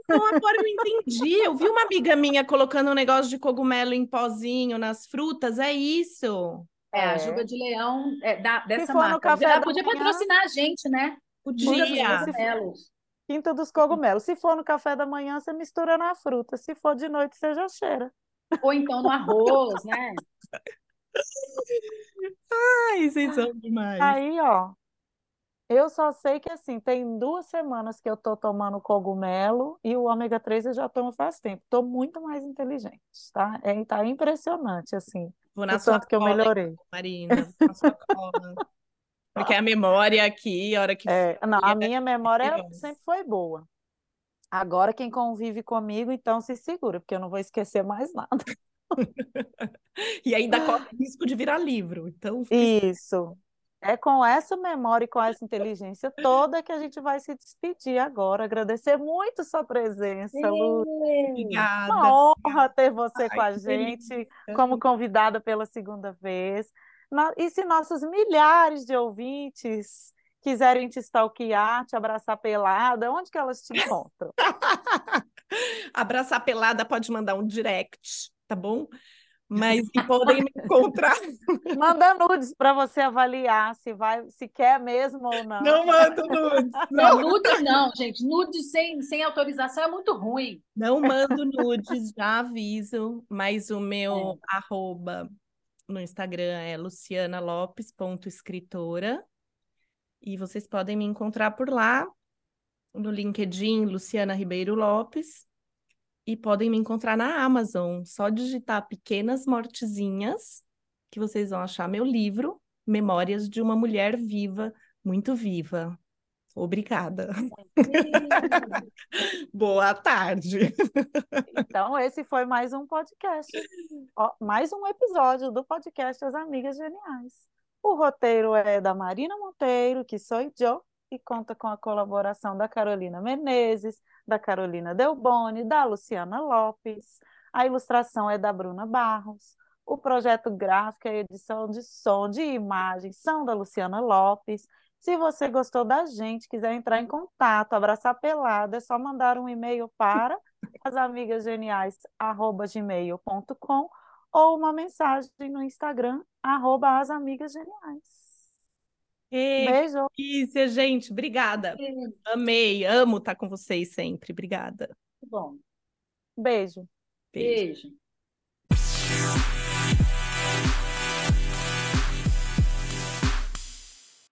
Não, agora eu entendi. Eu vi uma amiga minha colocando um negócio de cogumelo em pozinho nas frutas. É isso.
É, a
É.
juba de leão é da, dessa marca.
café
Ela podia
manhã-
patrocinar a gente, né? Quinta dos. Cogumelos.
Quinta dos cogumelos. Se for no café da manhã, você mistura na fruta. Se for de noite, você já cheira.
Ou então no arroz, né?
Ai, vocês são demais.
Aí, ó, eu só sei que assim, tem duas semanas que eu tô tomando cogumelo e o ômega 3 eu já tomo faz tempo. Tô muito mais inteligente, tá? É, tá impressionante, assim,
Vou na
o
sua
tanto que eu
cola,
melhorei.
Marina. Na sua cola. [laughs] Porque a memória aqui, a hora que
É, não, a minha memória sempre foi boa. Agora, quem convive comigo, então se segura, porque eu não vou esquecer mais nada. [laughs]
E ainda corre o risco de virar livro. Então,
Isso. É com essa memória e com essa inteligência toda que a gente vai se despedir agora. Agradecer muito sua presença, Lu.
obrigada.
Uma honra ter você
Ai,
com a gente como convidada pela segunda vez. E se nossos milhares de ouvintes quiserem te stalkear, te abraçar pelada, onde que elas te encontram? [laughs]
Abraçar pelada pode mandar um direct, tá bom? Mas e podem me encontrar. [laughs]
Manda nudes para você avaliar se vai, se quer mesmo ou não.
Não mando nudes. [laughs]
Não,
Não,
nudes não, gente. Nudes sem, sem autorização é muito ruim.
não mando nudes, já aviso. Mas o meu arroba no Instagram é lucianalopes.escritora. E vocês podem me encontrar por lá, no LinkedIn, Luciana Ribeiro Lopes. E podem me encontrar na Amazon. Só digitar Pequenas Mortezinhas, que vocês vão achar meu livro, Memórias de uma Mulher Viva, muito viva. Obrigada. [laughs] Boa tarde.
Então, esse foi mais um podcast, mais um episódio do podcast As Amigas Geniais. O roteiro é da Marina Monteiro, que sou eu, e conta com a colaboração da Carolina Menezes, da Carolina Delboni, da Luciana Lopes. A ilustração é da Bruna Barros. O projeto gráfico e a edição de som, de imagem são da Luciana Lopes. Se você gostou da gente, quiser entrar em contato, abraçar pelada, é só mandar um e-mail para asamigasgeniais@gmail.com ou uma mensagem no Instagram arroba asamigasgeniais.
Ei,
Beijo.
delícia, gente. Obrigada.
Muito
Amei, amo estar com vocês sempre. Obrigada.
bom.
Beijo.
Beijo.
Beijo.